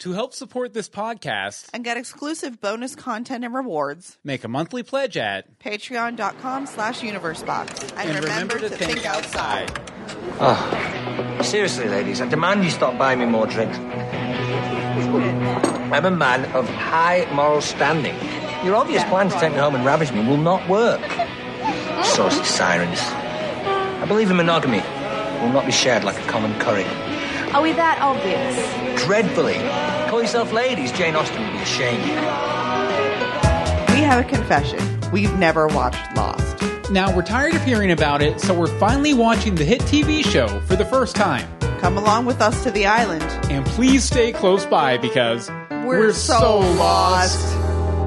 To help support this podcast, and get exclusive bonus content and rewards. make a monthly pledge at Patreon.com slash universebox. And, and remember to think outside. Ah, seriously, ladies, I demand you stop buying me more drinks. I'm a man of high moral standing. Your obvious plan to take me home and ravage me will not work. Saucy sirens. I believe in monogamy. It will not be shared like a common curry. Are we that obvious? Dreadfully. Call yourself ladies. Jane Austen would be ashamed. We have a confession. We've never watched Lost. Now, we're tired of hearing about it, so we're finally watching the hit TV show for the first time. Come along with us to the island. And please stay close by because We're so lost.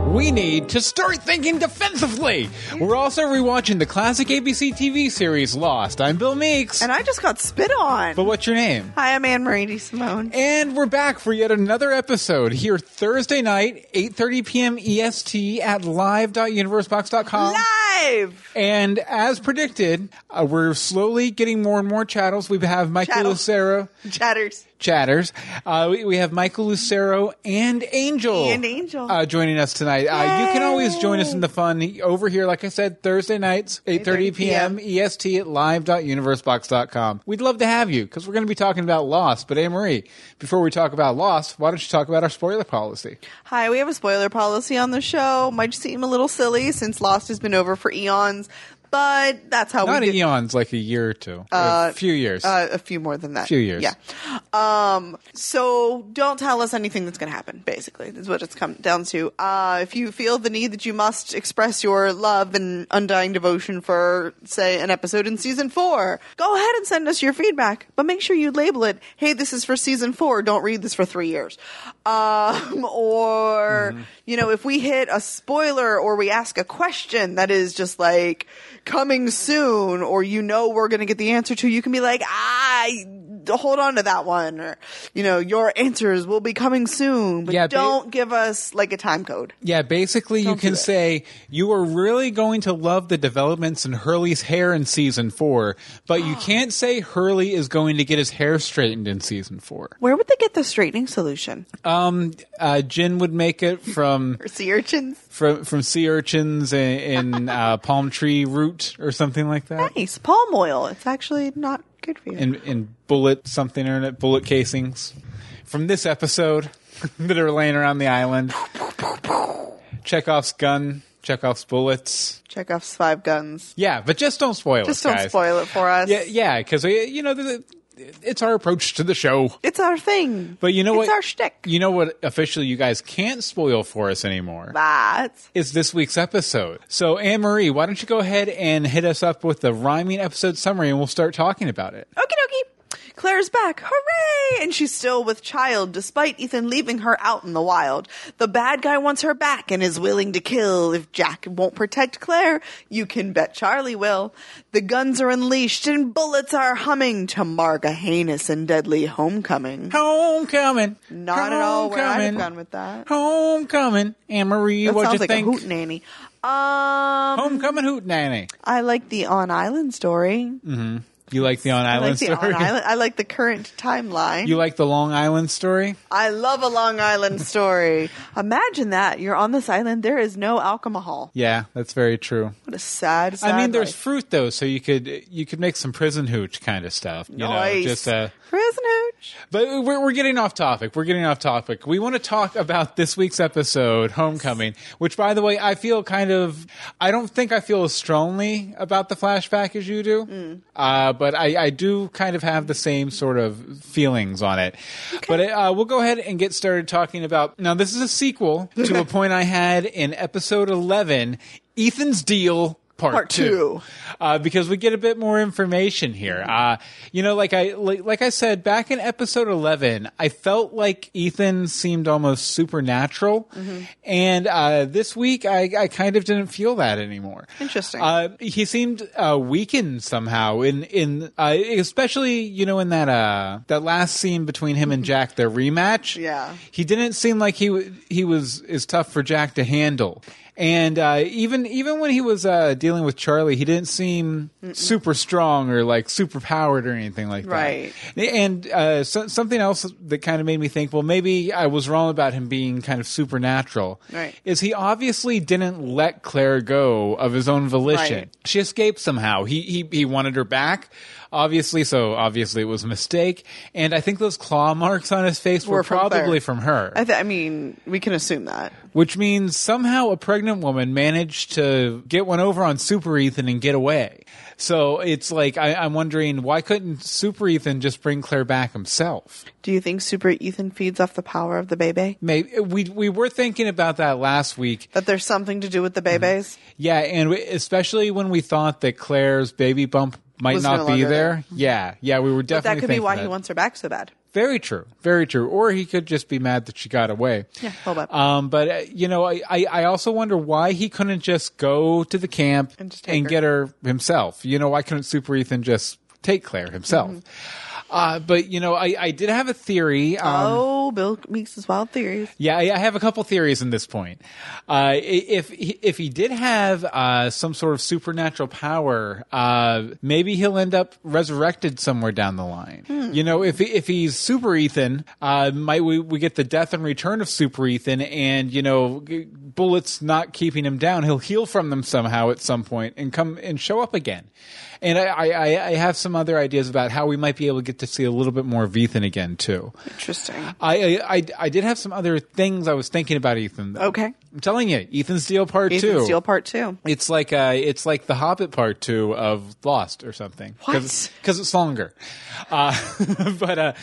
We need to start thinking defensively. We're also rewatching the classic ABC TV series Lost. I'm Bill Meeks. And I just got spit on. but what's your name? Hi, I'm Anne Marie Simone. And we're back for yet another episode here Thursday night, 8:30 p.m. EST at live.universebox.com. Live! And as predicted, uh, we're slowly getting more and more chattels. We have Michael Chattel. Lucero Chatters. Chatters. Uh, we, we have Michael Lucero and Angel And Angel. uh, joining us tonight. Uh, you can always join us in the fun over here. Like I said, Thursday nights, 8:30 p.m. EST at live.universebox.com. We'd love to have you because we're going to be talking about Lost. But Anne Marie, before we talk about Lost, why don't you talk about our spoiler policy? Hi, we have a spoiler policy on the show. Might seem a little silly since Lost has been over for eons, but that's how Not we do eons, like a year or two, a few years. Uh, a few more than that. Few years. Yeah. Um, so don't tell us anything that's going to happen, basically, is what it's come down to. Uh, if you feel the need that you must express your love and undying devotion for, say, an episode in season four, go ahead and send us your feedback, but make sure you label it, hey, this is for season four, don't read this for three years. Um, or, you know, if we hit a spoiler or we ask a question that is just like, coming soon or you know we're going to get the answer to, you can be like, ah, hold on to that one. Or, you know, your answers will be coming soon, but Yeah, don't give us like a time code. Yeah, basically, you Don't do can say you are really going to love the developments in Hurley's hair in season four, but you can't say Hurley is going to get his hair straightened in season four. Where would they get the straightening solution? Um, uh, Jin would make it from sea urchins? from from sea urchins in, in uh, palm tree root or something like that. Nice. Palm oil. It's actually not good for you. In in bullet something or in it, bullet casings from this episode that are laying around the island. Chekhov's gun, Chekhov's bullets. Chekhov's five guns. Yeah, but just don't spoil Just it, Just don't guys. spoil it for us. Yeah, yeah, because uh, you know the, it's our approach to the show. It's our thing. But you know it's what? our shtick. You know what? Officially, you guys can't spoil for us anymore. That. Is this week's episode? So, Anne Marie, why don't you go ahead and hit us up with the rhyming episode summary, and we'll start talking about it. Dokie. Claire's back. Hooray! And she's still with child despite Ethan leaving her out in the wild. The bad guy wants her back and is willing to kill. If Jack won't protect Claire, you can bet Charlie will. The guns are unleashed and bullets are humming to mark a heinous and deadly homecoming. Homecoming, Not at all where Homecoming. gone with that. Homecoming, Anne Marie, what'd sounds you like think? a hootenanny. Um, Homecoming hootenanny. I like the on island story. You like the on I island like the story? on island. I like the current timeline. You like the Long Island story? I love a Long Island story. Imagine that. You're on this island. There is no alcohol. Yeah, that's very true. What a sad, sad I mean, there's life. fruit though, so you could you could make some prison hooch kind of stuff. You Nice. know, just uh, prison hooch. But we're, we're getting off topic. We're getting off topic. We want to talk about this week's episode, Homecoming, which, by the way, I feel kind of, I don't think I feel as strongly about the flashback as you do. Uh, but I, I do kind of have the same sort of feelings on it. But uh, we'll go ahead and get started talking about, now this is a sequel to a point I had in episode 11, Ethan's Deal. Part, Part two. uh, because we get a bit more information here. Uh, you know, like I like, like I said back in episode eleven, I felt like Ethan seemed almost supernatural, and uh, this week I, I kind of didn't feel that anymore. Interesting. Uh, he seemed uh, weakened somehow in in uh, especially you know in that uh, that last scene between him and Jack, their rematch. Yeah. he didn't seem like he w- he was as tough for Jack to handle. And uh, even even when he was uh, dealing with Charlie, he didn't seem super strong or like super powered or anything like that. Right. And uh, so, something else that kind of made me think, well, maybe I was wrong about him being kind of supernatural. Right. Is he obviously didn't let Claire go of his own volition? Right. She escaped somehow. He he he wanted her back. Obviously, so obviously it was a mistake, and I think those claw marks on his face were, Were from probably from her I, th- I mean, we can assume that. which means somehow a pregnant woman managed to get one over on Super Ethan and get away. So it's like I, I'm wondering why couldn't Super Ethan just bring Claire back himself? Do you think Super Ethan feeds off the power of the baby? Maybe we we were thinking about that last week. That there's something to do with the Mm-hmm. babies? Yeah, and we, especially when we thought that Claire's baby bump might not no be there. there. Yeah, yeah, we were But definitely. that could be why that. he wants her back so bad. Very true. Very true. Or he could just be mad that she got away. Yeah, hold up. Um, but uh, you know, I, I, I also wonder why he couldn't just go to the camp And just take her. get her himself. You know, why couldn't Super Ethan just take Claire himself? Mm-hmm. Uh, but you know, I, I did have a theory. Um, oh, Bill Meeks' wild theories. yeah, I I have a couple theories in this point. Uh, if he- if he did have uh, some sort of supernatural power, uh, maybe he'll end up resurrected somewhere down the line. You know, if if he's Super Ethan, uh, might we, we get the death and return of Super Ethan, and you know, bullets not keeping him down, he'll heal from them somehow at some point and come and show up again. And I, I, I- have some other ideas about how we might be able to get to see a little bit more of Ethan again too. Interesting. I, I I I did have some other things I was thinking about Ethan. Though. Okay. I'm telling you, Ethan's Deal Part Ethan Two. Steele part two. It's like uh, it's like the Hobbit Part Two of Lost or something. What? Because it's longer. Uh, but uh,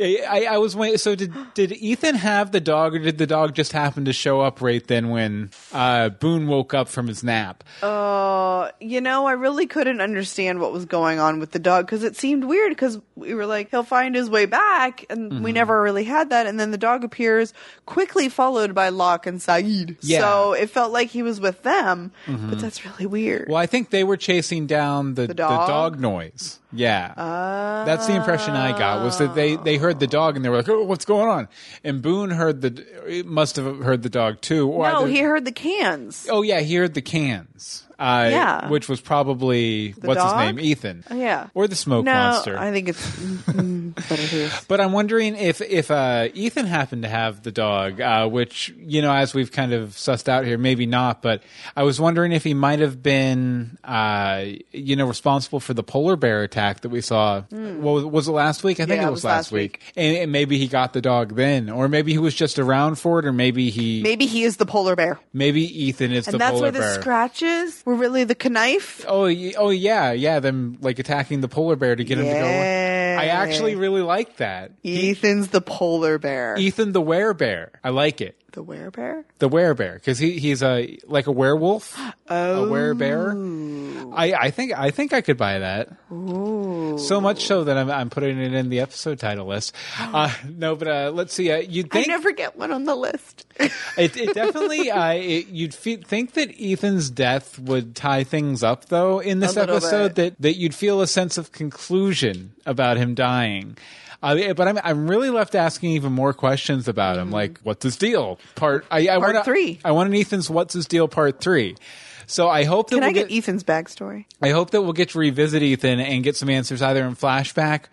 I, I was waiting. So did did Ethan have the dog, or did the dog just happen to show up right then when uh, Boone woke up from his nap? Uh, you know, I really couldn't understand what was going on with the dog because it seemed weird because we were like, he'll find his way back, and Mm-hmm. we never really had that. And then the dog appears quickly, followed by Locke and Sayid. Yeah. Mm-hmm. So it felt like he was with them, but that's really weird. Well, I think they were chasing down the, the, dog? dog? noise. Yeah. That's the impression I got was that they, they heard the dog and they were like, oh, what's going on? And Boone heard the, must have heard the dog too. Or no, either- he heard the cans. Oh yeah, he heard the cans. Uh, Yeah. Which was probably, what's dog? his name? Ethan. Oh, yeah. Or the smoke no, monster. I think it's mm, better his. But I'm wondering if if uh, Ethan happened to have the dog, uh, which you know, as we've kind of sussed out here, maybe not. But I was wondering if he might have been, uh, you know, responsible for the polar bear attack that we saw. What was, was it last week? I think. Yeah, it was, last week. And, and maybe he got the dog then, or maybe he was just around for it, or maybe he, Maybe he is the polar bear, maybe Ethan is and the that's where the bear. scratches were really the knife. Oh, y- oh yeah, yeah. Them like attacking the polar bear to get him to go. I actually really like that. Ethan's the polar bear. Ethan the werebear. I like it. The werebear? The werebear because he he's a like a werewolf. Oh, a werebear. I I think I think I could buy that. So much so that I'm I'm putting it in the episode title list. Uh, no, but uh, let's see. Uh, you'd I never get one on the list. it, it definitely uh, it, you'd fe- think that Ethan's death would tie things up though in this episode bit. that that you'd feel a sense of conclusion about him dying. Uh, but I'm I'm really left asking even more questions about him, like what's his deal? Part I, I Mm-hmm. Part want three. I want an Ethan's what's his deal part three. So I hope that Can we'll I get Ethan's backstory? I hope that we'll get to revisit Ethan and get some answers either in flashback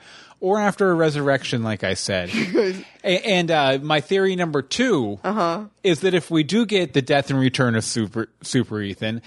or after a resurrection, like I said. A- and uh, my theory number 2 is that if we do get the death and return of Super Super Ethan,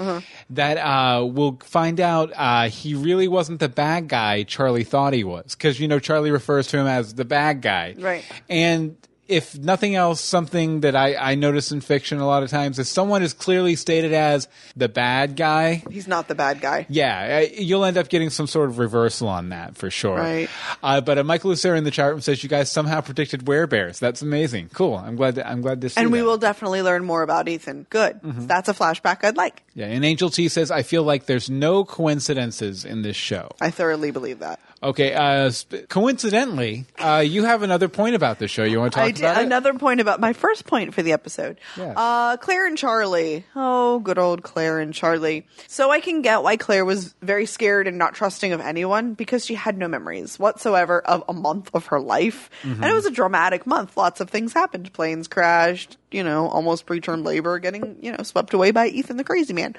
that uh, we'll find out uh, he really wasn't the bad guy Charlie thought he was, because you know Charlie refers to him as the bad guy, Right. And if nothing else, something that I, I notice in fiction a lot of times is someone is clearly stated as the bad guy. He's not the bad guy. Yeah, you'll end up getting some sort of reversal on that for sure. Right. Uh, but uh, Michael Lucero in the chat room says you guys somehow predicted werebears. That's amazing. Cool. I'm glad. To, I'm glad to see. And we that. will definitely learn more about Ethan. Good. Mm-hmm. That's a flashback I'd like. Yeah. And Angel T says I feel like there's no coincidences in this show. I thoroughly believe that. Okay. Uh, sp- coincidentally, uh, you have another point about the show. You want to talk I did about it? another point about my first point for the episode. Yes. Uh, Claire and Charlie. Oh, good old Claire and Charlie. So I can get why Claire was very scared and not trusting of anyone because she had no memories whatsoever of a month of her life. Mm-hmm. And it was a dramatic month. Lots of things happened. Planes crashed, you know, almost preterm labor, getting, you know, swept away by Ethan the crazy man.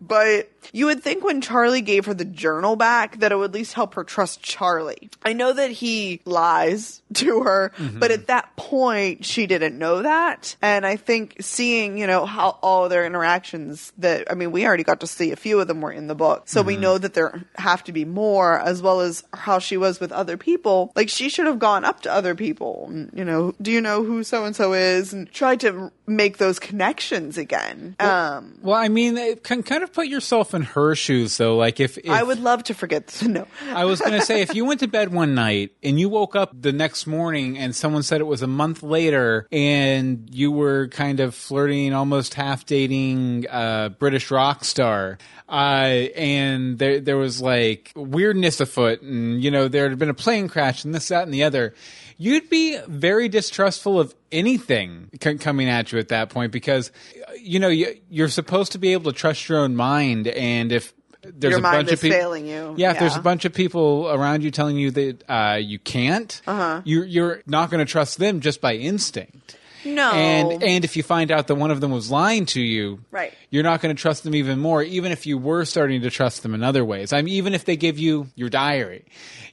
But you would think when Charlie gave her the journal back that it would at least help her trust Charlie. I know that he lies to her, but at that point she didn't know that. And I think seeing, you know, how all their interactions that I mean, we already got to see a few of them were in the book. So we know that there have to be more as well as how she was with other people. Like she should have gone up to other people, and, you know, do you know who so and so is and tried to make those connections again. um well, I mean, it can kind of put yourself in her shoes, though. Like if, if I would love to forget this. No. I was going to say, if you went to bed one night and you woke up the next morning and someone said it was a month later and you were kind of flirting, almost half dating a British rock star, uh, and there, there was like weirdness afoot and, you know, there had been a plane crash and this, that, and the other, you'd be very distrustful of anything c- coming at you at that point because, you know, you, you're supposed to be able to trust your own mind and if there's Your a bunch of people failing you. yeah, if there's a bunch of people around you telling you that uh, you can't, uh-huh. you're you're not going to trust them just by instinct. No. And and if you find out that one of them was lying to you, Right. you're not going to trust them even more, even if you were starting to trust them in other ways. I mean, even if they give you your diary,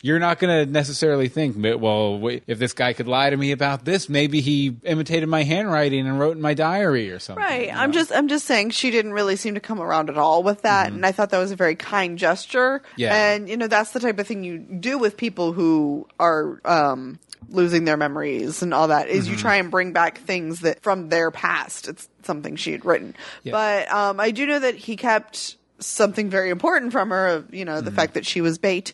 you're not going to necessarily think, well, if this guy could lie to me about this, maybe he imitated my handwriting and wrote in my diary or something. Right. you I'm just I'm just saying she didn't really seem to come around at all with that and I thought that was a very kind gesture. Mm-hmm. Yeah. And you know that's the type of thing you do with people who are um losing their memories and all that is Mm-hmm. you try and bring back things that from their past. It's something she had written. Yeah. But um I do know that he kept something very important from her of, you know, the Mm-hmm. fact that she was bait.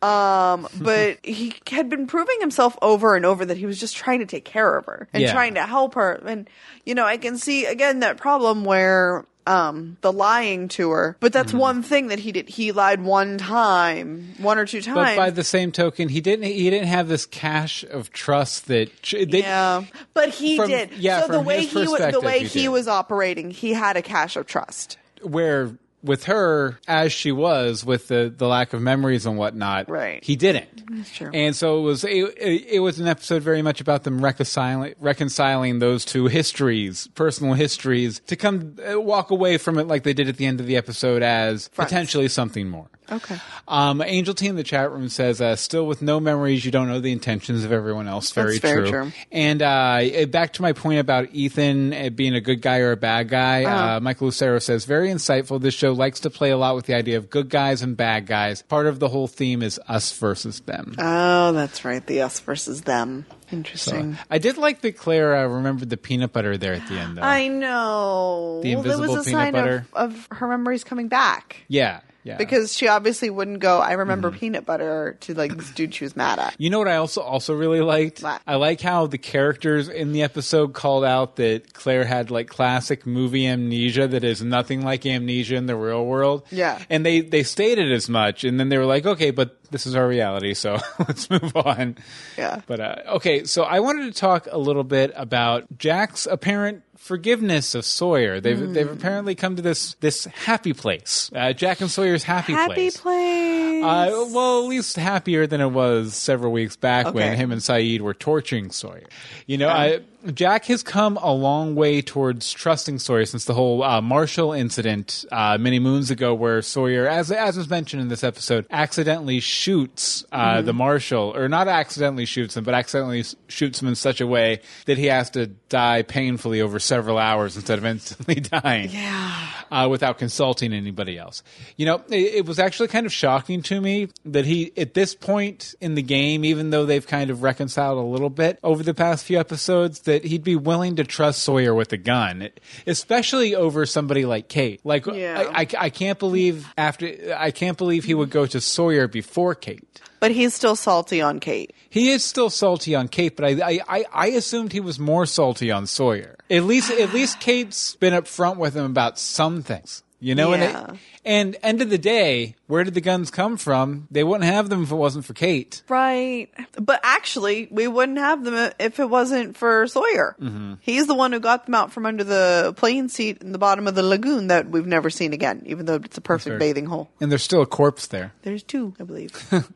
Um, but he had been proving himself over and over that he was just trying to take care of her and Yeah. trying to help her. And, you know, I can see again that problem where, um, the lying to her, but Mm-hmm. that's one thing that he did. He lied one time, one or two times. But by the same token, he didn't. He didn't have this cache of trust that. They, yeah, but he From- did. yeah, so the way his he was, the way he he was operating, he had a cache of trust. where with her as she was with the the lack of memories and whatnot Right. he didn't That's true. and so it was it, it, it was an episode very much about them reconciling reconciling those two histories personal histories to come uh, walk away from it like they did at the end of the episode as Friends. potentially something more Okay. um, Angel T in the chat room says, uh, "Still with no memories, you don't know the intentions of everyone else." Very, That's very true. And uh, eh, back to my point about Ethan eh, being a good guy or a bad guy. Uh-huh. uh Michael Lucero says, "Very insightful. This show likes to play a lot with the idea of good guys and bad guys. Part of the whole theme is us versus them." Oh, that's right. The us versus them. So, Interesting. I did like that Claire uh, remembered the peanut butter there at the end, though. I know. The well, invisible was a peanut sign butter. Of, of her memories coming back. yeah, yeah. Because she obviously wouldn't go, I remember Mm-hmm. peanut butter to like this dude she was mad at. You know what I also also really liked? What? I like how the characters in the episode called out that Claire had like classic movie amnesia that is nothing like amnesia in the real world. Yeah. And they they stated as much and then they were like, "Okay, but this is our reality, so let's move on." Yeah. But uh, okay, so I wanted to talk a little bit about Jack's apparent forgiveness of Sawyer. They've Hmm. they've apparently come to this this happy place. Uh, Jack and Sawyer's happy, place. Happy place. place. Uh, well, at least happier than it was several weeks back when him and Sayid were torturing Sawyer. You know, I, Jack has come a long way towards trusting Sawyer since the whole uh, Marshall incident uh, many moons ago, where Sawyer, as as was mentioned in this episode, accidentally shoots uh, Mm-hmm. the Marshal, or not accidentally shoots him, but accidentally shoots him in such a way that he has to die painfully over several hours instead of instantly dying yeah. Uh, without consulting anybody else. You know, it, it was actually kind of shocking to me that he, at this point in the game, even though they've kind of reconciled a little bit over the past few episodes, that he'd be willing to trust Sawyer with a gun, especially over somebody like Kate. Like, Yeah. I, I, I can't believe after, I can't believe he would go to Sawyer before Kate. But he's still salty on Kate. He is still salty on Kate, but I, I, I, I assumed he was more salty on Sawyer. At least, at least Kate's been upfront with him about some things. You know, Yeah. and, it, and end of the day, where did the guns come from? They wouldn't have them if it wasn't for Kate. Right. But actually, we wouldn't have them if it wasn't for Sawyer. Mm-hmm. He's the one who got them out from under the plane seat in the bottom of the lagoon that we've never seen again, even though it's a perfect fair. bathing hole. And there's still a corpse there. There's two, I believe.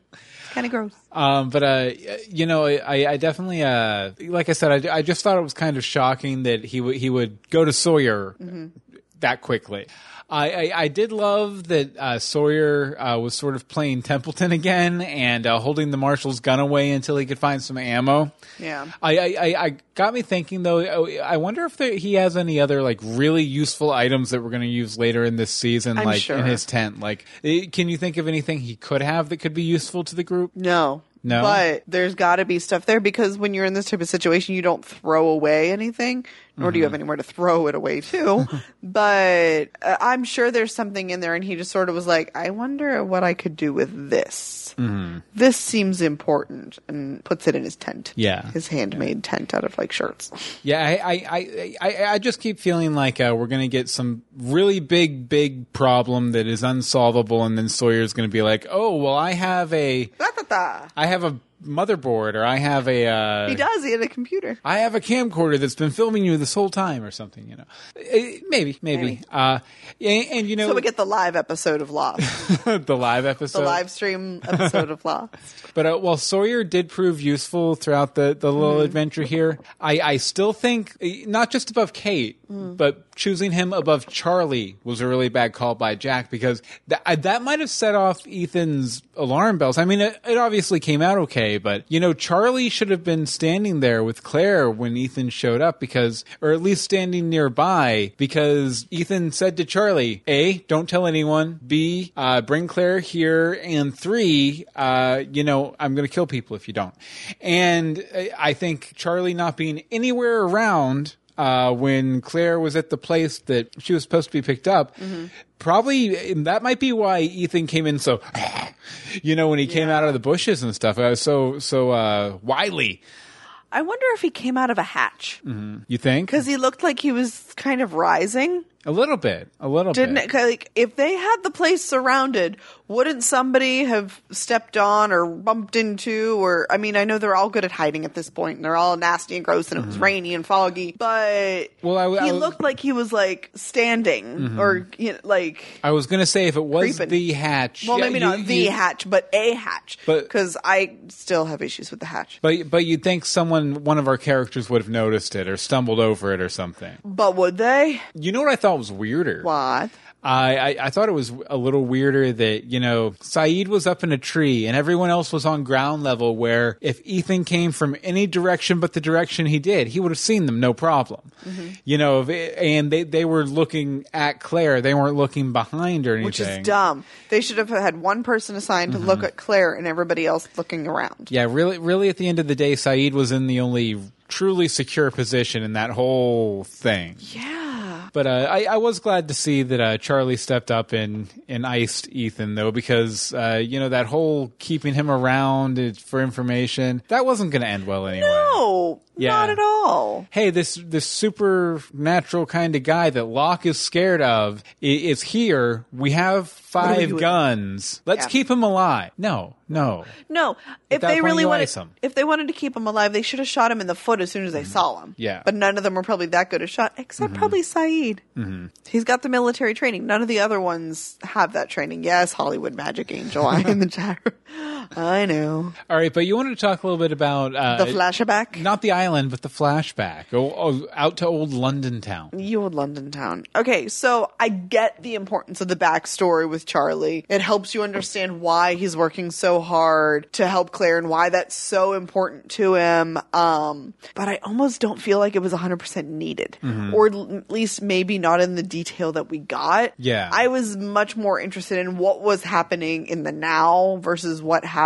kind of gross. Um, but uh, you know, I, I definitely, uh, like I said, I, I just thought it was kind of shocking that he would he would go to Sawyer that quickly. I, I, I did love that uh, Sawyer uh, was sort of playing Templeton again and uh, holding the marshal's gun away until he could find some ammo. Yeah. I, I, I, I got me thinking though. I I wonder if there, he has any other like really useful items that we're going to use later in this season, I'm like sure. in his tent. Like, eh, can you think of anything he could have that could be useful to the group? No. No? But there's got to be stuff there because when you're in this type of situation, you don't throw away anything, nor do you have Mm-hmm. anywhere to throw it away to. but uh, I'm sure there's something in there, and he just sort of was like, I wonder what I could do with this. Mm-hmm. This seems important, and puts it in his tent. Yeah. His handmade tent out of like shirts. Yeah, I I, I, I, I just keep feeling like uh, we're going to get some really big, big problem that is unsolvable, and then Sawyer's going to be like, "Oh, well, I have a, Da-da-da. I have a motherboard, or I have a, uh, He does. He had a computer. I have a camcorder that's been filming you this whole time, or something." You know, Eh, maybe, maybe. Maybe. Uh, and, and you know, So we get the live episode of Lost, the live episode, the live stream episode of Lost. But uh, while Sawyer did prove useful throughout the, the little Mm-hmm. adventure here, I, I still think eh, not just above Kate, Mm. but choosing him above Charlie was a really bad call by Jack because th- that might have set off Ethan's alarm bells. I mean, it, it obviously came out okay, but you know, Charlie should have been standing there with Claire when Ethan showed up because, or at least standing nearby because Ethan said to Charlie, A, don't tell anyone. B, uh, bring Claire here. And three, uh, you know, I'm going to kill people if you don't. And uh, I think Charlie not being anywhere around uh, when Claire was at the place that she was supposed to be picked up. Probably that might be why Ethan came in so, you know, when he came out of the bushes and stuff. Uh, so so uh, wily. I wonder if he came out of a hatch You think? because he looked like he was kind of rising. A little bit. A little bit. Didn't bit. it? 'cause, Like, if they had the place surrounded, wouldn't somebody have stepped on or bumped into? Or I mean, I know they're all good at hiding at this point, and they're all nasty and gross, and it was rainy and foggy. But Mm-hmm. Well, I he I looked like he was like standing or you know, like. I was going to say if it was Creeping. the hatch. Well, yeah, maybe you- not the you- hatch, but a hatch. But- because I still have issues with the hatch. But but you'd think someone, one of our characters, would have noticed it or stumbled over it or something. But would they? You know what I thought was weirder? What? I, I I thought it was a little weirder that you know Sayid was up in a tree and everyone else was on ground level. Where if Ethan came from any direction but the direction he did, he would have seen them no problem. Mm-hmm. You know, and they they were looking at Claire, they weren't looking behind or anything. Which is dumb. They should have had one person assigned to look at Claire and everybody else looking around. Yeah, really, really. At the end of the day, Sayid was in the only truly secure position in that whole thing. Yeah. But uh, I, I was glad to see that uh, Charlie stepped up and, and iced Ethan, though, because uh, you know that whole keeping him around for information that wasn't going to end well anyway. No, Yeah. not at all. Hey, this this supernatural kind of guy that Locke is scared of is here. We have five do with guns. Let's Yeah. keep him alive. No, no. No, if that they point, really you wanted, ice if they wanted to keep him alive, they should have shot him in the foot as soon as they saw him. Yeah. but none of them were probably that good a shot, except probably Sayid. Mm-hmm. He's got the military training. None of the other ones have that training. Yes, Hollywood Magic Angel, I in the chat room. I know All right, but you wanted to talk a little bit about uh, the flashback. not the island, but the flashback. Oh, oh, out to old London town. You old London town. Okay, so I get the importance of the backstory with Charlie. It helps you understand why he's working so hard to help Claire and why that's so important to him. Um, but I almost don't feel like it was 100% needed. Or l- at least maybe not in the detail that we got. Yeah. I was much more interested in what was happening in the now versus what happened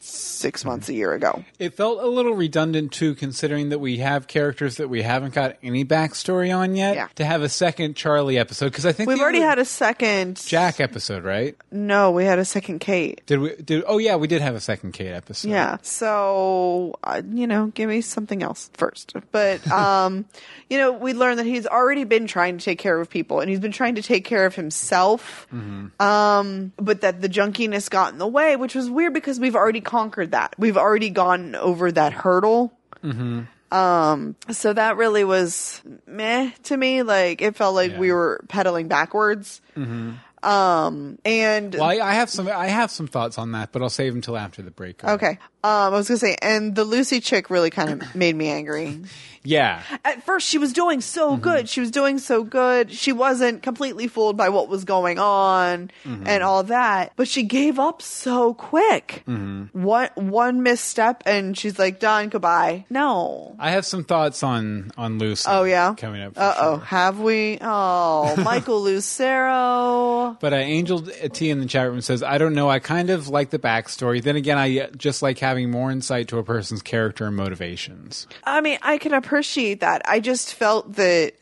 six months a year ago. It felt a little redundant too, considering that we have characters that we haven't got any backstory on yet, Yeah. to have a second Charlie episode because I think We've already had a second. Jack episode, right? No, we had a second Kate. Did we? Did oh yeah, we did have a second Kate episode. Yeah. So, uh, you know, give me something else first. But, um, you know, we learned that he's already been trying to take care of people and he's been trying to take care of himself. Um, but that the junkiness got in the way, which was weird because we've already conquered that. We've already gone over that hurdle. Um, so that really was meh to me. Like, it felt like Yeah. we were pedaling backwards. Um, and Well, I, I have some. I have some thoughts on that, but I'll save until after the break. Okay. Um, I was gonna say, and the Lucy chick really kind of made me angry. Yeah. At first, she was doing so good. She was doing so good. She wasn't completely fooled by what was going on and all that, but she gave up so quick. One one misstep, and she's like, "Done, goodbye." No. I have some thoughts on on Lucy. Oh yeah. coming up. Uh oh. sure. Have we? Oh, Michael Lucero. But uh, Angel T in the chat room says, "I don't know. I kind of like the backstory. Then again, I uh, just like having more insight to a person's character and motivations." I mean, I can appreciate that. I just felt that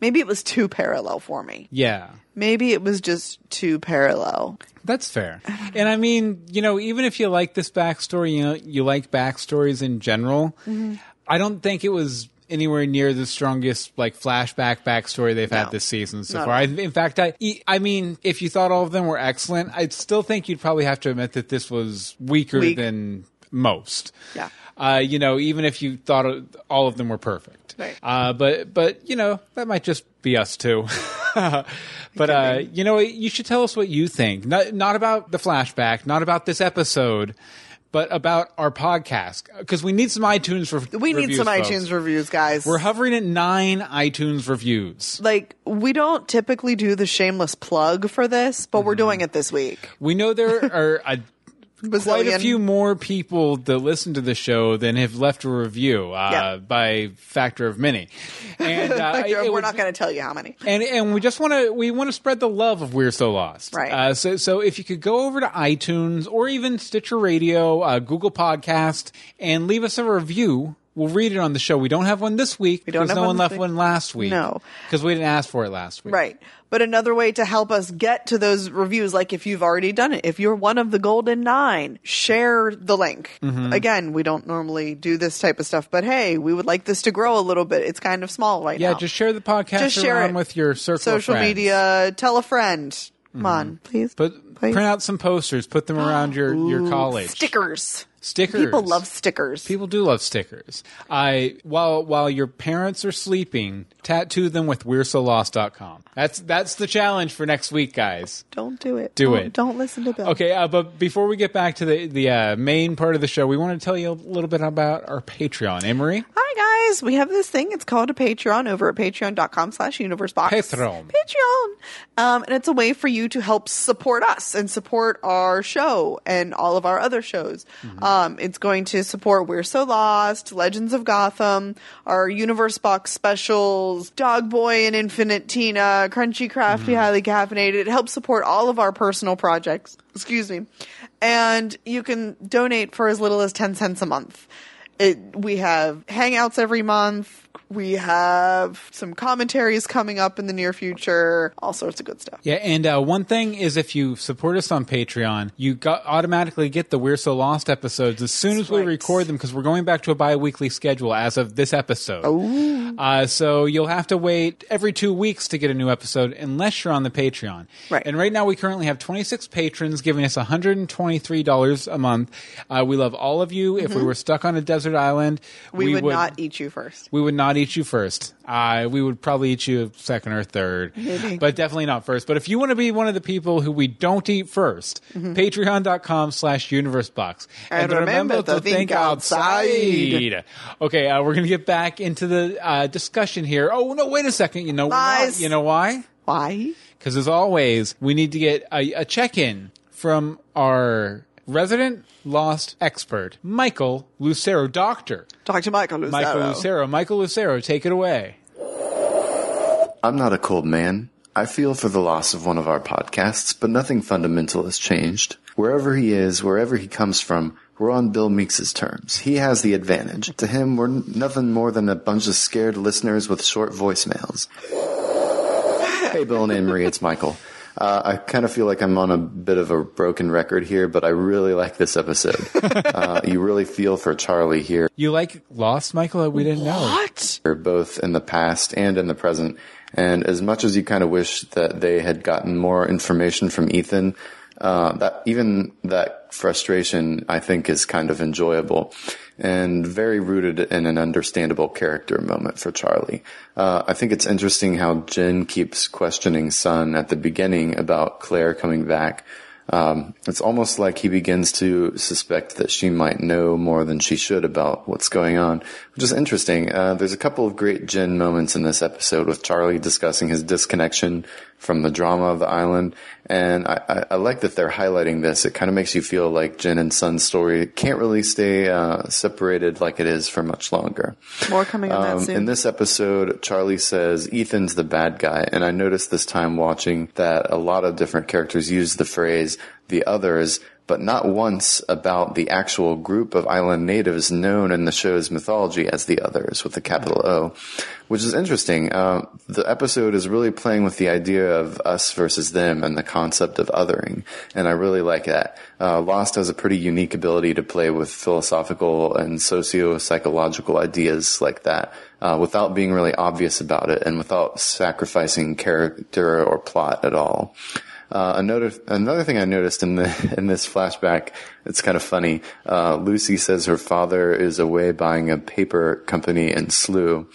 maybe it was too parallel for me. Yeah. Maybe it was just too parallel. That's fair. And I mean, you know, even if you like this backstory, you know, you like backstories in general, Mm-hmm. I don't think it was anywhere near the strongest like flashback backstory they've No. had this season so far. I, in fact, I I mean, if you thought all of them were excellent, I'd still think you'd probably have to admit that this was weaker Weak. than most. Yeah. Uh, you know, even if you thought all of them were perfect. Right. Uh, but but you know that might just be us too. but uh, you know, you should tell us what you think. Not not about the flashback, not about this episode, but about our podcast because we need some iTunes for We need reviews, some folks. iTunes reviews, guys. We're hovering at nine iTunes reviews. like we don't typically do the shameless plug for this, but Mm-hmm. we're doing it this week. We know there are a, quite a few more people that listen to the show than have left a review uh, Yeah. by factor of many. And uh, we're not going to tell you how many. and and we just want to we want to spread the love of We're So Lost. Right. Uh, so so if you could go over to iTunes or even Stitcher Radio, uh, Google Podcast, and leave us a review. We'll read it on the show. We don't have one this week We don't because have no one one left week. one last week. No. because we didn't ask for it last week. Right. But another way to help us get to those reviews, like if you've already done it, if you're one of the golden nine, share the link. Mm-hmm. Again, we don't normally do this type of stuff, but hey, we would like this to grow a little bit. It's kind of small right Yeah, now. Yeah, just share the podcast Just share around it. with your circle social friends. media, tell a friend. Come on, please. Put Please. print out some posters, put them around your your college. Stickers. Stickers. People love stickers. People do love stickers. I while while your parents are sleeping, tattoo them with we're so lost.com. That's that's the challenge for next week, guys. don't do it. Do Don't- it. Don't listen to Bill. Okay, uh, but before we get back to the the uh, main part of the show, we want to tell you a little bit about our Patreon. Emery, Hi guys, we have this thing. It's called a Patreon over at patreon.com slash Universe universebox. Patreon. Patreon. Um, and it's a way for you to help support us and support our show and all of our other shows. Mm-hmm. Um, it's going to support We're So Lost, Legends of Gotham, our Universe Box specials, Dog Boy and Infinite Tina, Crunchy Crafty, Mm-hmm. Highly Caffeinated. It helps support all of our personal projects. Excuse me. And you can donate for as little as 10 cents a month. It, we have hangouts every month. We have some commentaries coming up in the near future. All sorts of good stuff. yeah, and uh, one thing is if you support us on Patreon, you got, automatically get the We're So Lost episodes as soon as we record them because we're going back to a bi-weekly schedule as of this episode. Uh, so you'll have to wait every two weeks to get a new episode unless you're on the Patreon. Right. And right now we currently have 26 patrons giving us $123 a month. Uh, we love all of you. If we were stuck on a desert island, Mm-hmm. We, would, not eat you first. we would not eat you first. Uh, we would probably eat you second or third, Maybe. but definitely not first. But if you want to be one of the people who we don't eat 1st patreon.com slash universebox. And remember to think outside. Okay, uh, we're going to get back into the uh, discussion here. Oh, no, wait a second. You know, we're you know why? Why? Because as always, we need to get a, a check-in from our resident lost expert, Michael Lucero, doctor. Dr. Michael Lucero. Michael Lucero. Michael Lucero, take it away. I'm not a cold man. I feel for the loss of one of our podcasts, but nothing fundamental has changed. Wherever he is, wherever he comes from, we're on Bill Meeks's terms. He has the advantage. To him, we're nothing more than a bunch of scared listeners with short voicemails. hey, Bill and Anne Marie, it's Michael. Uh, I kind of feel like I'm on a bit of a broken record here, but I really like this episode. uh, you really feel for Charlie here, You like Lost, Michael? We didn't know. What? They're both in the past and in the present. And as much as you kind of wish that they had gotten more information from Ethan, uh, that even that frustration, I think, is kind of enjoyable and very rooted in an understandable character moment for Charlie. Uh, I think it's interesting how Jin keeps questioning Sun at the beginning about Claire coming back. Um, it's almost like he begins to suspect that she might know more than she should about what's going on, which is interesting. Uh, there's a couple of great Jin moments in this episode with Charlie discussing his disconnection from the drama of the island. And I, I, I like that they're highlighting this. It kind of makes you feel like Jin and Sun's story can't really stay uh, separated like it is for much longer. More coming on Um, that soon. in this episode, Charlie says Ethan's the bad guy, and I noticed this time watching that a lot of different characters use the phrase "the others," but not once about the actual group of island natives known in the show's mythology as the others with a capital O, which is interesting. Uh, the episode is really playing with the idea of us versus them and the concept of othering, and I really like that. Uh, Lost has a pretty unique ability to play with philosophical and socio-psychological ideas like that uh, without being really obvious about it and without sacrificing character or plot at all. Uh, another another thing I noticed in the in this flashback, it's kind of funny. Uh, Lucy says her father is away buying a paper company in Slough.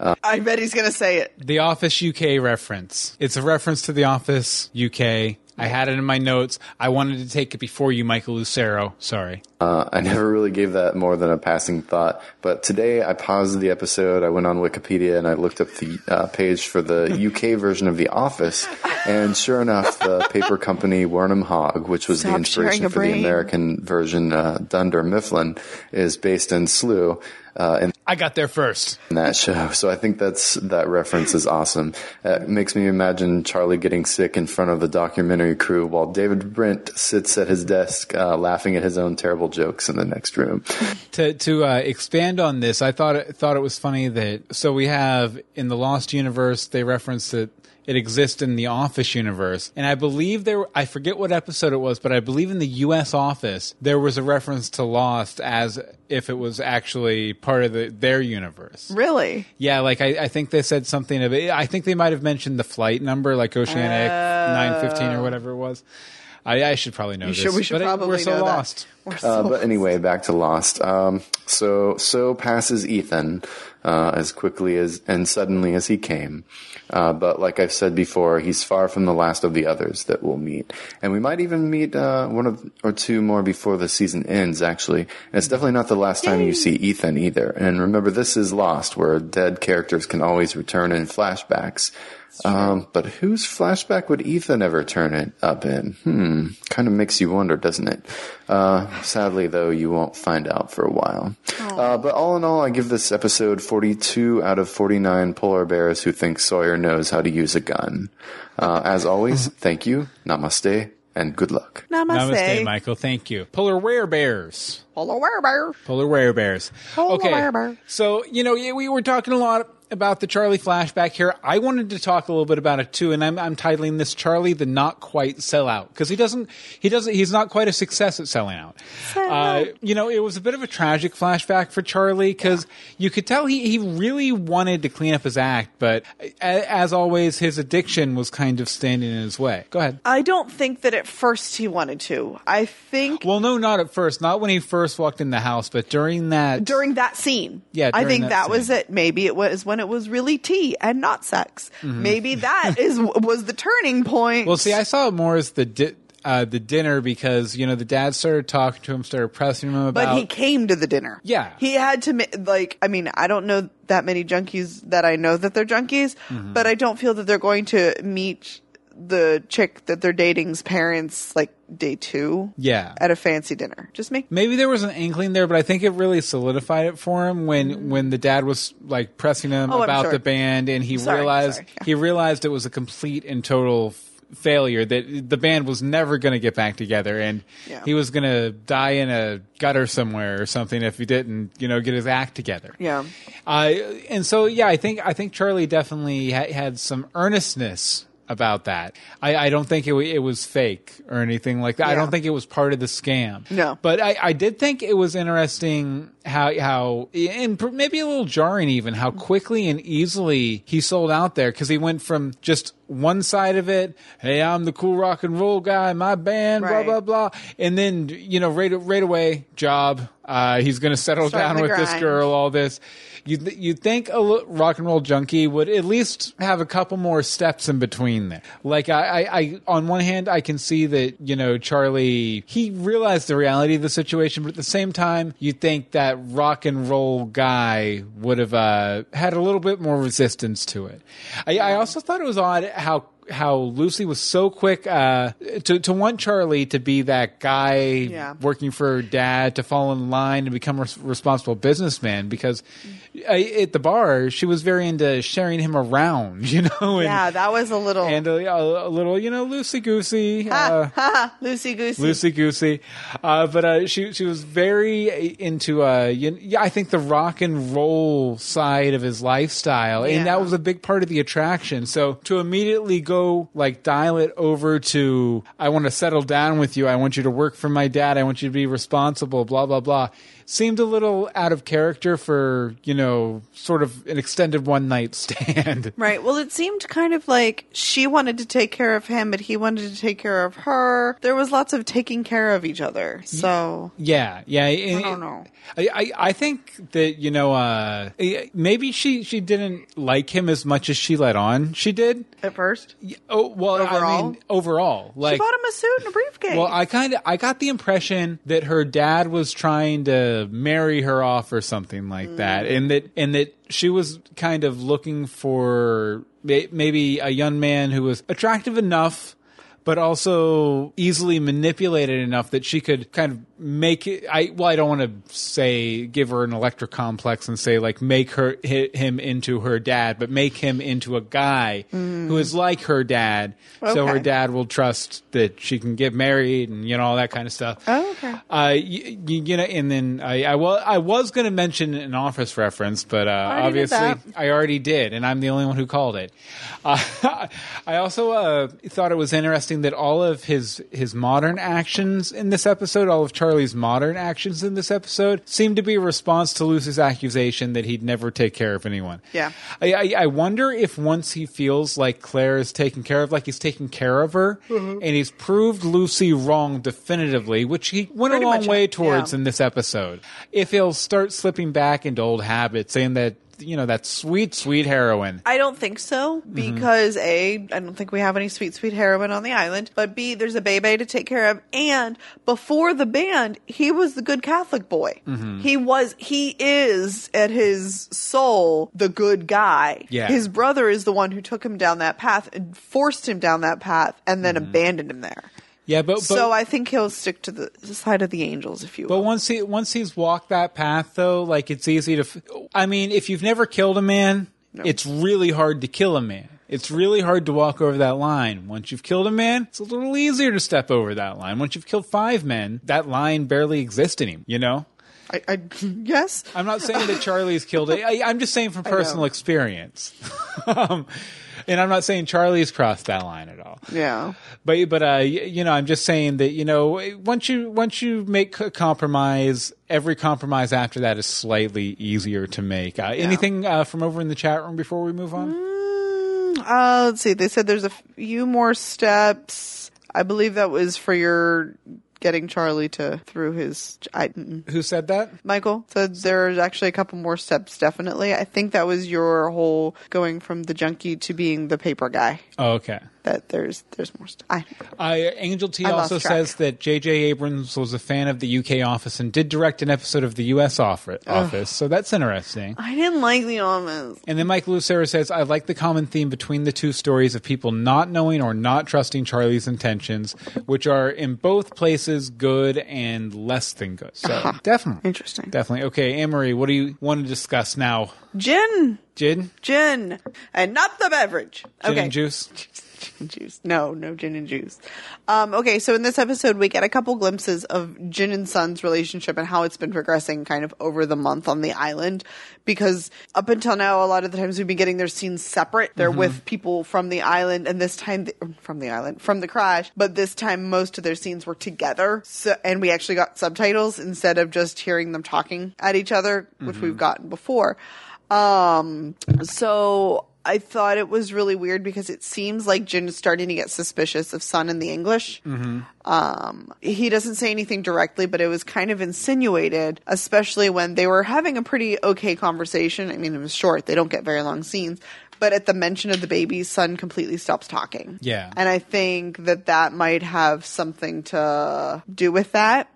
I bet he's gonna say it. The Office UK reference. It's a reference to The Office UK. I had it in my notes. I wanted to take it before you, Michael Lucero. Sorry. Uh, I never really gave that more than a passing thought, but today I paused the episode. I went on Wikipedia and I looked up the uh, page for the UK version of The Office, and sure enough, the paper company Wernham Hogg, which was the inspiration sharing a for the. American version uh, Dunder Mifflin, is based in Slough. Uh, in I got there first. in that show. So I think that's that reference is awesome. Uh, It makes me imagine Charlie getting sick in front of the documentary crew while David Brent sits at his desk uh, laughing at his own terrible jokes in the next room. to to uh, expand on this, I thought it, thought it was funny that so we have in the Lost universe they reference that it exists in the Office universe, and I believe there I forget what episode it was, but I believe in the U.S. Office there was a reference to Lost as if it was actually part of the, their universe. Really? Yeah, like I, I think they said something of it. I think they might have mentioned the flight number, like Oceanic nine fifteen or whatever it was. I, I should probably know You this, should. We should but it- probably we're so know that. We're so Uh, but anyway, back to Lost. Um, so so passes Ethan uh, as quickly as and suddenly as he came. Uh, but like I've said before, he's far from the last of the others that we'll meet, and we might even meet uh, one of or two more before the season ends. Actually, and it's definitely not the last time you see Ethan either. And remember, this is Lost, where dead characters can always return in flashbacks. Um, but whose flashback would Ethan ever turn it up in? Hmm, kind of makes you wonder, doesn't it? Uh, sadly, though, you won't find out for a while. Uh, but all in all, I give this episode 42 out of 49 polar bears who think Sawyer knows how to use a gun. Uh, as always, thank you, namaste, and good luck. Namaste. Namaste, Michael. Thank you. Polar werebears. Hello, where bear? Polar werebears. Polar Okay. werebear. So, you know, we were talking a lot about the Charlie flashback here. I wanted to talk a little bit about it too, and I'm, I'm titling this Charlie the not quite sellout because he doesn't, he doesn't, he's not quite a success at selling out. Uh, you know, it was a bit of a tragic flashback for Charlie because you could tell he, he really wanted to clean up his act, but as always, his addiction was kind of standing in his way. Go ahead. I don't think that at first he wanted to. I think Well, no, not at first. Not when he first walked in the house, but during that. during that scene. Yeah, I think that that, was it. Maybe it was when it was really tea and not sex. Mm-hmm. Maybe that is was the turning point. Well, see, I saw it more as the di- uh, the dinner because you know the dad started talking to him, started pressing him about. but he came to the dinner. Yeah. he had to like. I mean, I don't know that many junkies that I know that they're junkies, Mm-hmm. but I don't feel that they're going to meet the chick that they're dating's parents like day two. Yeah. at a fancy dinner. Just me. Maybe there was an inkling there, but I think it really solidified it for him when when the dad was like pressing him Oh, about the band, and he Sorry, realized yeah. he realized it was a complete and total failure that the band was never going to get back together and Yeah. he was going to die in a gutter somewhere or something if he didn't, you know, get his act together. Yeah. Uh, and so, yeah, I think I think Charlie definitely ha- had some earnestness about that. I, I don't think it, it was fake or anything like that. I don't think it was part of the scam. No. but I, I did think it was interesting how how and maybe a little jarring even how quickly and easily he sold out there because he went from just one side of it, hey, I'm the cool rock and roll guy, my band, Right. blah blah blah, and then you know right right away job. Uh, he's going to settle down with this girl all this. You you think a rock and roll junkie would at least have a couple more steps in between there. Like I, I, I on one hand I can see that you know Charlie he realized the reality of the situation, but at the same time you think that rock and roll guy would have uh, had a little bit more resistance to it. I, I also thought it was odd how how Lucy was so quick uh, to to want Charlie to be that guy Yeah. working for her dad to fall in line and become a responsible businessman because uh, at the bar she was very into sharing him around, you know, and, Yeah, that was a little and a, a, little you know loosey goosey. Uh, loosey goosey. Loosey goosey, uh, but uh, she she was very into uh, you, yeah, I think the rock and roll side of his lifestyle, and that was a big part of the attraction. So to immediately go like dial it over to I want to settle down with you, I want you to work for my dad, I want you to be responsible, blah blah blah, seemed a little out of character for you know sort of an extended one night stand. Right. Well, it seemed kind of like she wanted to take care of him, but he wanted to take care of her. There was lots of taking care of each other. So Yeah, yeah. I don't know. I, I, I think that you know, uh, maybe she she didn't like him as much as she let on. She did. at first, Oh well, I Overall? mean, overall, she like. bought him a suit and a briefcase. Well, I kind of I got the impression that her dad was trying to marry her off or something like that, Mm. and that and that she was kind of looking for may- maybe a young man who was attractive enough but also easily manipulated enough that she could kind of make it I well I don't want to say give her an Electra complex and say like make her hit him into her dad but make him into a guy who is like her dad so her dad will trust that she can get married and you know all that kind of stuff Oh, okay. uh, you, you know, and then I, I, well, I was going to mention an office reference, but uh, did obviously. I already did, and I'm the only one who called it. Uh, I also uh, thought it was interesting that all of his his modern actions in this episode, all of Charlie's modern actions in this episode, seem to be a response to Lucy's accusation that he'd never take care of anyone. Yeah. I, I, I wonder if once he feels like Claire is taken care of, like he's taken care of her, Mm-hmm. and he's proved Lucy wrong definitively, which he went Pretty a long much, way towards yeah. in this episode. If he'll start slipping back into old habits, saying that you know that sweet, sweet heroin. I don't think so Mm-hmm. because A, I don't think we have any sweet, sweet heroin on the island. But B, there's a baby to take care of. And before the band, he was the good Catholic boy. Mm-hmm. He was, he is at his soul the good guy. Yeah. His brother is the one who took him down that path and forced him down that path and then abandoned him there. Yeah, but, but so I think he'll stick to the side of the angels, if you will. But once he once he's walked that path, though, like it's easy to. f- I mean, if you've never killed a man, it's really hard to kill a man. It's really hard to walk over that line. Once you've killed a man, it's a little easier to step over that line. Once you've killed five men, that line barely exists anymore. You know. I, I, yes. I'm not saying that Charlie's killed it. I, I'm just saying from personal experience. um, and I'm not saying Charlie's crossed that line at all. Yeah. But but uh, you know, I'm just saying that you know, once you once you make a compromise, every compromise after that is slightly easier to make. Uh, Anything uh, from over in the chat room before we move on? Uh, let's see. They said there's a few more steps. I believe that was for your getting Charlie to through his. I, mm-mm. Who said that? Michael said there's actually a couple more steps. Definitely, I think that was your whole going from the junkie to being the paper guy. Oh, okay. That there's there's more stuff. I, Uh, Angel T I also says that J.J. Abrams was a fan of the UK office and did direct an episode of the U.S. office. office so that's interesting. I didn't like the office. And then Mike Lucero says, I like the common theme between the two stories of people not knowing or not trusting Charlie's intentions, which are in both places good and less than good. So definitely. Interesting. Definitely. Okay, Anne Marie, what do you want to discuss now? Jin. Jin? Jin, and not the beverage. Gin okay. and juice? and juice. No, no gin and juice. Um, okay, so in this episode, we get a couple glimpses of Jin and Sun's relationship and how it's been progressing kind of over the month on the island. Because up until now, a lot of the times we've been getting their scenes separate. They're with people from the island, and this time th- from the island, from the crash. But this time, most of their scenes were together, so and we actually got subtitles instead of just hearing them talking at each other, which we've gotten before. Um, so I thought it was really weird because it seems like Jin is starting to get suspicious of Sun in the English. Um, he doesn't say anything directly, but it was kind of insinuated, especially when they were having a pretty okay conversation. I mean, it was short; they don't get very long scenes. But at the mention of the baby, Sun completely stops talking. Yeah. and I think that that might have something to do with that.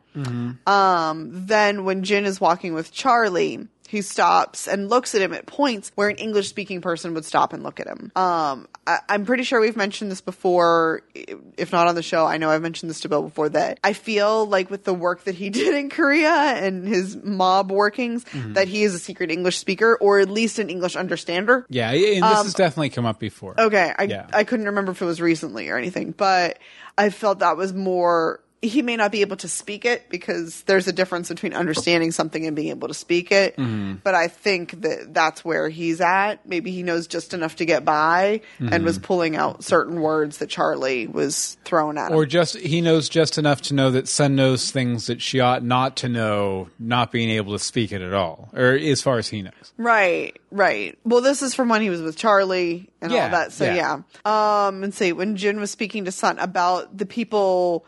Um, then when Jin is walking with Charlie, he stops and looks at him at points where an English speaking person would stop and look at him. Um, I, I'm pretty sure we've mentioned this before. If not on the show, I know I've mentioned this to Bill before that I feel like with the work that he did in Korea and his mob workings, that he is a secret English speaker or at least an English understander. Yeah, and this has definitely come up before. Okay, I Yeah. I couldn't remember if it was recently or anything, but I felt that was more. He may not be able to speak it because there's a difference between understanding something and being able to speak it. Mm-hmm. But I think that that's where he's at. Maybe he knows just enough to get by and was pulling out certain words that Charlie was throwing at him. Or just he knows just enough to know that Sun knows things that she ought not to know, not being able to speak it at all, or as far as he knows. Right, right. Well, this is from when he was with Charlie and Yeah, all that. So yeah. yeah. Um, and see when Jin was speaking to Sun about the people,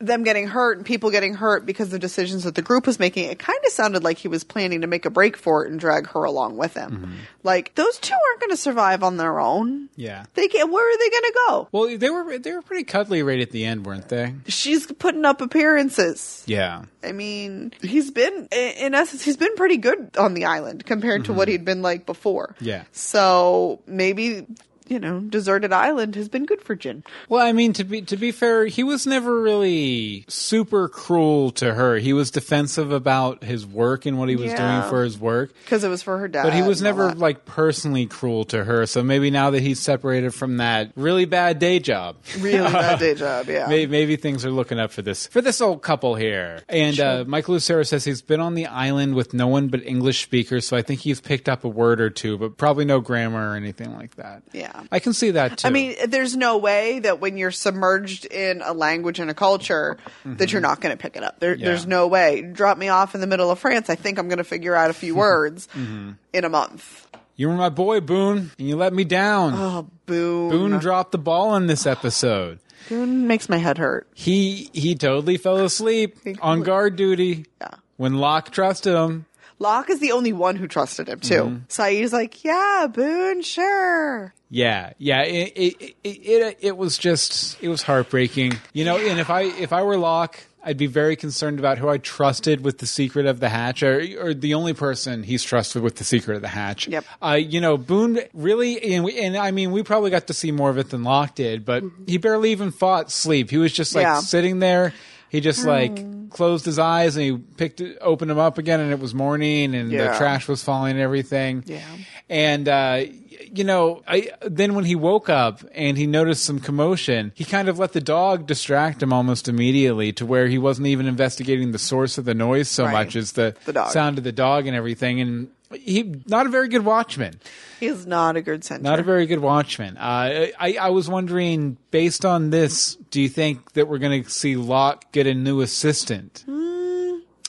them getting hurt and people getting hurt because of decisions that the group was making, it kind of sounded like he was planning to make a break for it and drag her along with him. Mm-hmm. Like those two aren't going to survive on their own. Yeah. They can't. Where are they going to go? Well, they were they were pretty cuddly right at the end, weren't they? She's putting up appearances. Yeah. I mean, he's been, in essence, he's been pretty good on the island compared to what he'd been like before. Mm-hmm. Yeah. So maybe, you know, Deserted Island has been good for Jin. Well, I mean to be to be fair, he was never really super cruel to her. He was defensive about his work and what he was Yeah. doing for his work. Because it was for her dad. But he was never like personally cruel to her. So maybe now that he's separated from that really bad day job, really bad day job. Yeah. maybe, maybe things are looking up for this for this old couple here. And uh, Mike Lucero says he's been on the island with no one but English speakers, so I think he's picked up a word or two, but probably no grammar or anything like that. Yeah. I can see that too. I mean, there's no way that when you're submerged in a language and a culture that you're not going to pick it up. There, Mm-hmm. Yeah. There's no way. Drop me off in the middle of France. I think I'm going to figure out a few words Mm-hmm. in a month. you were my boy, Boone, and you let me down. Oh, Boone. Boone dropped the ball in this episode. Boone makes my head hurt. He he totally fell asleep on guard duty Yeah. when Locke trusted him. Locke is the only one who trusted him too. Mm-hmm. Sayid's like, yeah, Boone, sure. Yeah, yeah. It it, it it it was just it was heartbreaking, you know. And if I if I were Locke, I'd be very concerned about who I trusted with the secret of the hatch, or or the only person he's trusted with the secret of the hatch. Yep. Uh, you know, Boone really, and, we, and I mean, we probably got to see more of it than Locke did, but he barely even fought sleep. He was just like Yeah. sitting there. He just like closed his eyes and he picked it, opened them up again, and it was morning, and the trash was falling and everything. Yeah. And uh, you know, I then when he woke up and he noticed some commotion, he kind of let the dog distract him almost immediately to where he wasn't even investigating the source of the noise so Right. much as the, The sound of the dog and everything. And he not a very good watchman. He's not a good sensor. Not a very good watchman. Uh, I, I was wondering, based on this, do you think that we're going to see Locke get a new assistant?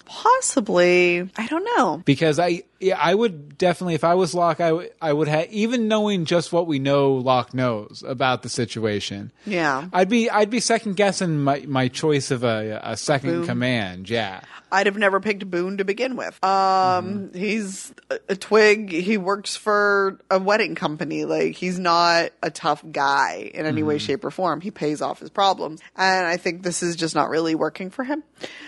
Possibly. I don't know. because I yeah, I would definitely if I was Locke I would I would have even knowing just what we know Locke knows about the situation. Yeah. I'd be I'd be second guessing my, my choice of a a second Boone. command. Yeah. I'd have never picked Boone to begin with. Um, Mm-hmm. he's a, a twig. He works for a wedding company. Like he's not a tough guy in any Mm-hmm. way, shape, or form. He pays off his problems, and I think this is just not really working for him.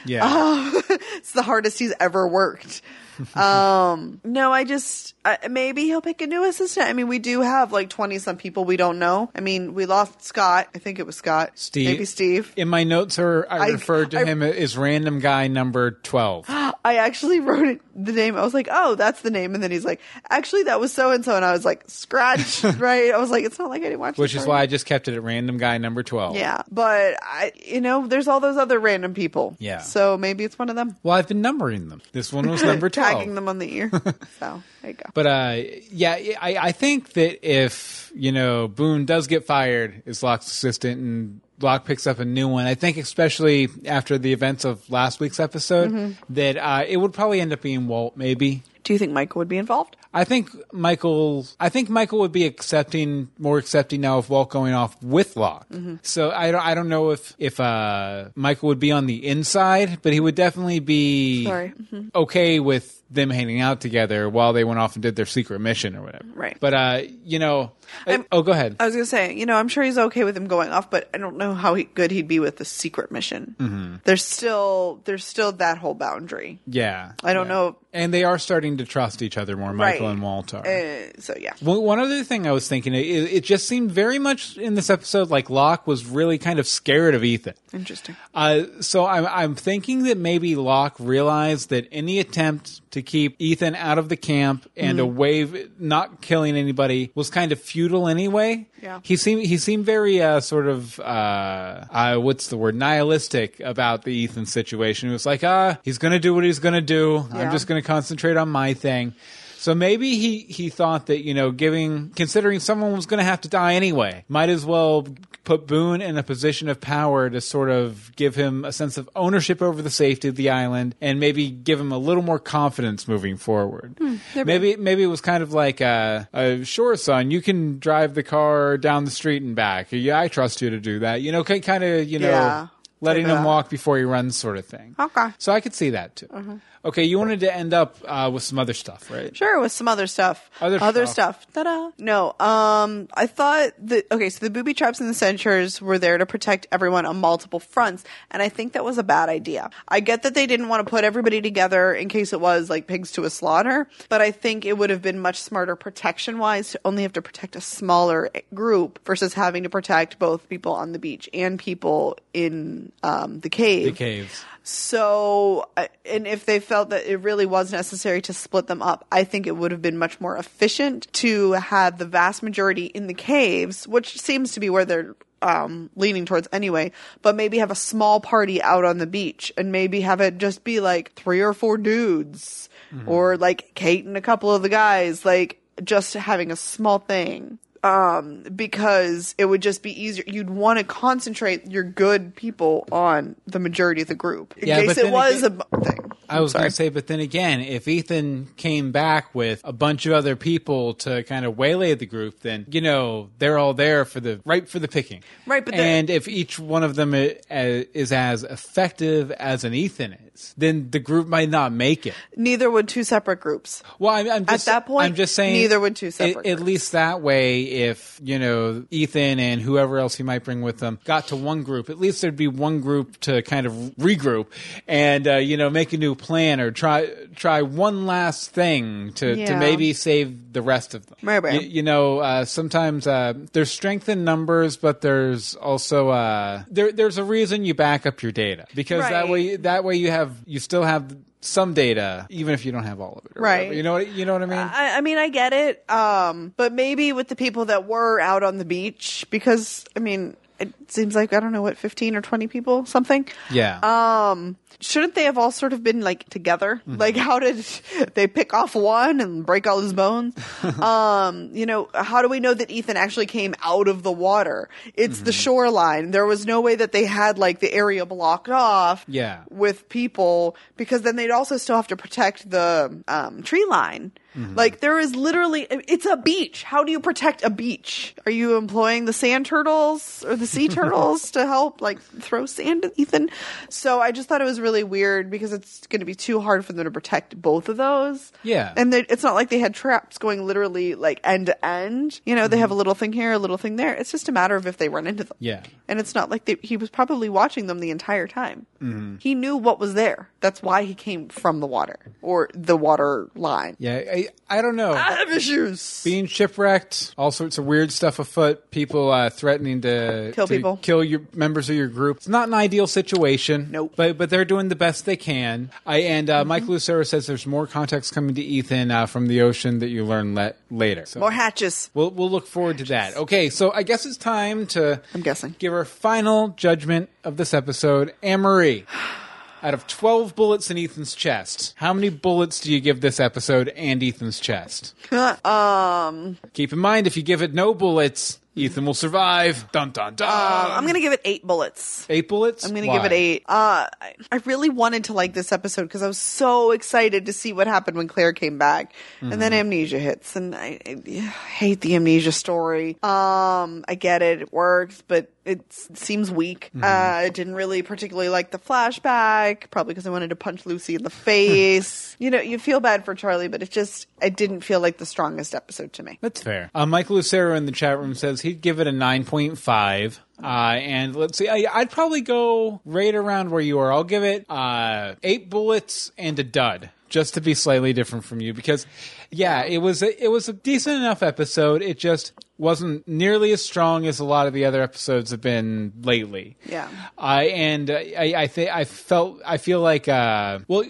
Yeah. it's the hardest he's ever worked. um, no, I just uh, maybe he'll pick a new assistant. I mean, we do have like twenty some people we don't know. I mean, we lost Scott. I think it was Scott. Steve. Maybe Steve. In my notes, are I, I- referred to I- him as random guy number twelve. I actually wrote it the name. I was like, oh, that's the name. And then he's like, actually, that was so and so. And I was like, scratch, right? I was like, it's not like I didn't watch. Which is why I just kept it at random guy number 12. Yeah, but I, you know, there's all those other random people. Yeah. So maybe it's one of them. Well, I've been numbering them. This one was number 12. Tagging them on the ear. so there you go. But uh, yeah, I, I think that if you know Boone does get fired as Locke's assistant and Locke picks up a new one, I think especially after the events of last week's episode, Mm-hmm. that uh, it would probably end up being Walt. Maybe Do you think Michael would be involved? I think Michael. I think Michael would be accepting more accepting now of Walt going off with Locke. Mm-hmm. So I don't. I don't know if if uh, Michael would be on the inside, but he would definitely be Sorry. Mhm. okay with them hanging out together while they went off and did their secret mission or whatever. Right. But uh, you know, I- I'm- oh, go ahead. I was gonna say, you know, I'm sure he's okay with him going off, but I don't know how he, good he'd be with the secret mission. Mm-hmm. There's still there's still that whole boundary. yeah, I don't Yeah. know. And they are starting to trust each other more. Michael Right. and Walt are. Uh, so yeah, Well, one other thing I was thinking, it, it just seemed very much in this episode like Locke was really kind of scared of Ethan. interesting. Uh, so I'm I'm thinking that maybe Locke realized that any attempt to keep Ethan out of the camp and Mm-hmm. away, not killing anybody, was kind of futile anyway. Yeah. He seemed he seemed very uh, sort of uh, uh, what's the word nihilistic about the Ethan situation. It was like ah, he's gonna do what he's gonna do. I'm just gonna concentrate on my thing. So maybe he, he thought that, you know, giving, considering someone was going to have to die anyway, might as well put Boone in a position of power to sort of give him a sense of ownership over the safety of the island and maybe give him a little more confidence moving forward. maybe, maybe it was kind of like, a, uh, sure, son, you can drive the car down the street and back. Yeah, I trust you to do that. You know, kind of, you know, Yeah. letting him walk before he runs sort of thing. Okay. So I could see that too. Okay, you wanted to end up uh, with some other stuff, right? Sure, with some other stuff. Other stuff. Ta-da. No, um, I thought that okay, so the booby traps and the censures were there to protect everyone on multiple fronts, and I think that was a bad idea. I get that they didn't want to put everybody together in case it was like pigs to a slaughter, but I think it would have been much smarter protection wise to only have to protect a smaller group versus having to protect both people on the beach and people in um, the cave. The caves. So, uh, and if they felt that it really was necessary to split them up, I think it would have been much more efficient to have the vast majority in the caves, which seems to be where they're um, leaning towards anyway, but maybe have a small party out on the beach and maybe have it just be like three or four dudes or like Kate and a couple of the guys, like just having a small thing um because it would just be easier you'd want to concentrate your good people on the majority of the group in Yeah, case it was again- a thing I was going to say, but then again, if Ethan came back with a bunch of other people to kind of waylay the group, then you know they're all there for the right for the picking. Right, but and if each one of them is as effective as an Ethan is, then the group might not make it. neither would two separate groups Well, I'm, I'm just, that point, I'm just saying. neither would two at- separate At, groups. least that way, if you know Ethan and whoever else he might bring with them got to one group, at least there'd be one group to kind of regroup and uh, you know make a new plan or try try one last thing to to maybe save the rest of them. Maybe. You, you know, uh, sometimes uh, there's strength in numbers, but there's also uh, there there's a reason you back up your data because that way that way you have you still have some data even if you don't have all of it. Right. whatever. You know what you know what I mean? I, I mean i get it um but maybe with the people that were out on the beach because i mean it seems like i don't know what 15 or 20 people something? Yeah. um shouldn't they have all sort of been like together? Like how did they pick off one and break all his bones? Um you know how do we know that ethan actually came out of the water? It's the shoreline. There was no way that they had like the area blocked off Yeah. with people because then they'd also still have to protect the um, tree line like there is literally it's a beach how do you protect a beach are you employing the sand turtles or the sea turtles to help like throw sand at ethan so i just thought it was really weird because it's going to be too hard for them to protect both of those Yeah. and they, it's not like they had traps going literally like end to end you know they have a little thing here a little thing there it's just a matter of if they run into them Yeah. and it's not like they, he was probably watching them the entire time. Mm-hmm. He knew what was there. That's why he came from the water or the water line. Yeah, I, I don't know. I have issues. Being shipwrecked, all sorts of weird stuff afoot. People uh, threatening to Kill to people. kill your members of your group. It's not an ideal situation. Nope. But but they're doing the best they can. I and uh, Mike Lucero says there's more context coming to Ethan uh, from the ocean that you learn le- later. So More hatches. We'll we'll look forward to that. Okay, so I guess it's time to I'm guessing. give our final judgment of this episode. Anne Marie, out of twelve bullets in Ethan's chest, how many bullets do you give this episode and Ethan's chest? um, Keep in mind, if you give it no bullets, Ethan will survive. Dun dun dun. I'm gonna give it eight bullets. eight bullets. I'm gonna Why? give it eight. Uh, I, I really wanted to like this episode because I was so excited to see what happened when Claire came back, and Mm-hmm. then amnesia hits, and I, I hate the amnesia story. Um, I get it, it works, but it s- seems weak. Mm-hmm. Uh, I didn't really particularly like the flashback, probably because I wanted to punch Lucy in the face. you know, you feel bad for Charlie, but it just I didn't feel like the strongest episode to me. That's fair. Uh, Michael Lucero in the chat room says he'd give it a 9.5. Uh, and let's see, I, I'd probably go right around where you are. I'll give it uh, eight bullets and a dud, just to be slightly different from you. Because, yeah, it was a, it was a decent enough episode. It just wasn't nearly as strong as a lot of the other episodes have been lately. Yeah. I and uh, I I think I felt I feel like uh well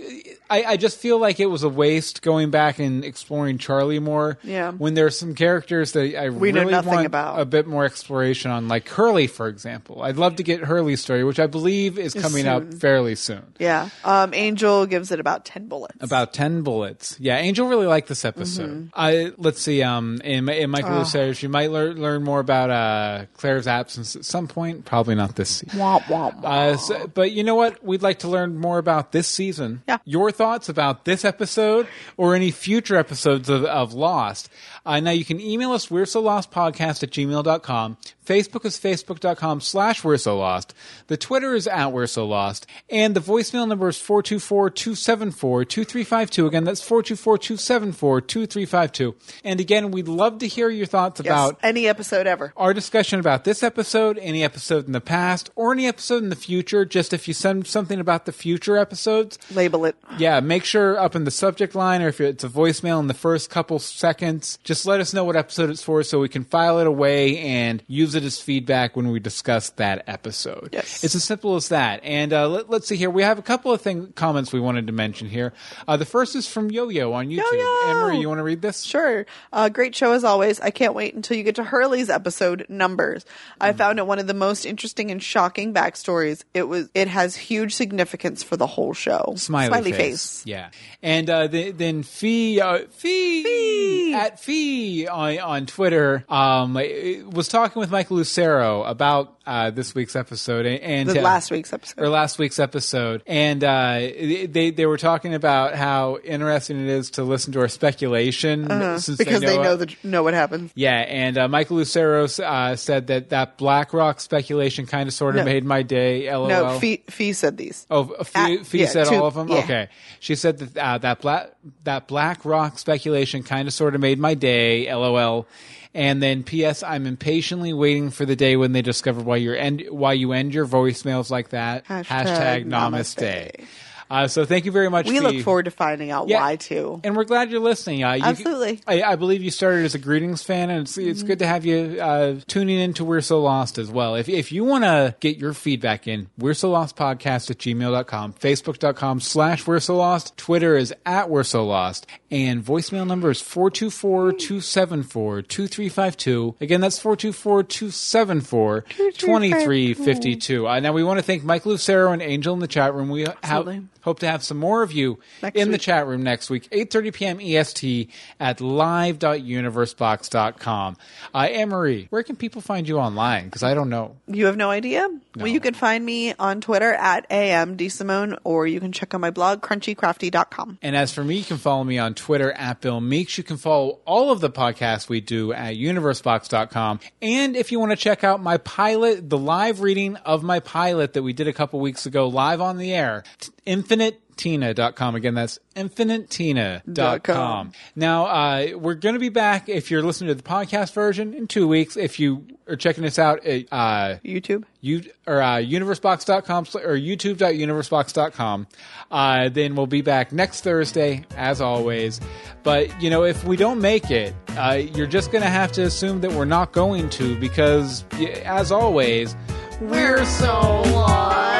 I I just feel like it was a waste going back and exploring Charlie more. Yeah. When there's some characters that I We know nothing want about. a bit more exploration on, like Hurley, for example. I'd love to get Hurley's story, which I believe is coming up fairly soon. Yeah. Um, Angel gives it about ten bullets. About ten bullets. Yeah, Angel really liked this episode. Mm-hmm. I let's see. Um, in, in Michael Ah. Lucero's, you might learn learn more about uh Claire's absence at some point. Probably not this season. Womp, womp, womp. Uh, so, but you know what? We'd like to learn more about this season. Yeah. Your thoughts about this episode or any future episodes of, of Lost. Uh, now you can email us, we're so lost podcast at gmail.com. Facebook is facebook.com slash we're so lost. The Twitter is at we're so lost. And the voicemail number is 424-274-2352. Again, that's 424-274-2352. And again, we'd love to hear your thoughts Yes, about any episode ever. our discussion about this episode, any episode in the past, or any episode in the future. Just if you send something about the future episodes, Label it. yeah, make sure up in the subject line or if it's a voicemail in the first couple seconds, just let us know what episode it's for so we can file it away and use it as feedback when we discuss that episode. Yes. It's as simple as that. And uh, let, us see here. We have a couple of thing, comments we wanted to mention here. Uh, the first is from Yo Yo on YouTube. Yo-Yo! Marie, you want to read this? Sure. Uh, great show as always. I can't wait until you get to Hurley's episode numbers. I found it one of the most interesting and shocking backstories. It was. It has huge significance for the whole show. Smiley, face. Yeah. And uh, the, then Fee, uh, Fee, Fee. at Fee on, on Twitter um, was talking with Michael Lucero about uh, this week's episode and, and The uh, last week's episode. or last week's episode, and uh, they they were talking about how interesting it is to listen to our speculation Uh-huh. because they know the, know what happens. yeah, and uh, Michael Lucero uh, said that that Black Rock speculation kind of sort of No. made my day. LOL. No, Fee, Fee said these. Oh, Fee, Uh, Fee yeah, said two- all of them. yeah. Okay, she said that uh, that black that Black Rock speculation kind of sort of made my day. LOL. And then P.S. I'm impatiently waiting for the day when they discover why you end why you end your voicemails like that. Hashtag namaste. namaste. Uh, so thank you very much. We Fee. look forward to finding out Yeah. why too. And we're glad you're listening. Uh, you, Absolutely. I, I believe you started as a greetings fan, and it's, it's good to have you uh, tuning in to We're So Lost as well. If, if you want to get your feedback in, We're So Lost Podcast at gmail.com, Facebook.com slash We're So Lost, Twitter is at We're So Lost, and voicemail number is 424 274 2352. Again, that's 424 274 2352. Uh, Now, we want to thank Mike Lucero and Angel in the chat room. We have, Absolutely. Hope to have some more of you Next in the chat room next week, 8.30 p.m. EST at live.universebox.com. Uh, Anne-Marie, where can people find you online? Because I don't know. You have no idea? Well, you can find me on Twitter at amdsimone, or you can check out my blog, crunchycrafty.com. And as for me, you can follow me on Twitter at Bill Meeks. You can follow all of the podcasts we do at universebox.com. And if you want to check out my pilot, the live reading of my pilot that we did a couple weeks ago live on the air, infinitetina.com. Again, that's infinitetina.com. Now, uh, we're going to be back if you're listening to the podcast version in two weeks. If you are checking us out at, uh, YouTube. you or uh, universebox.com or youtube.universebox.com uh, then we'll be back next thursday as always but you know if we don't make it uh, you're just gonna have to assume that we're not going to because as always we're so lost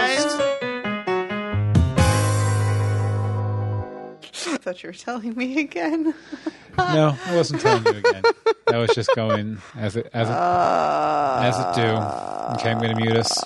thought you were telling me again. no i wasn't telling you again. That was just going as it as it as it do. Okay i'm gonna mute us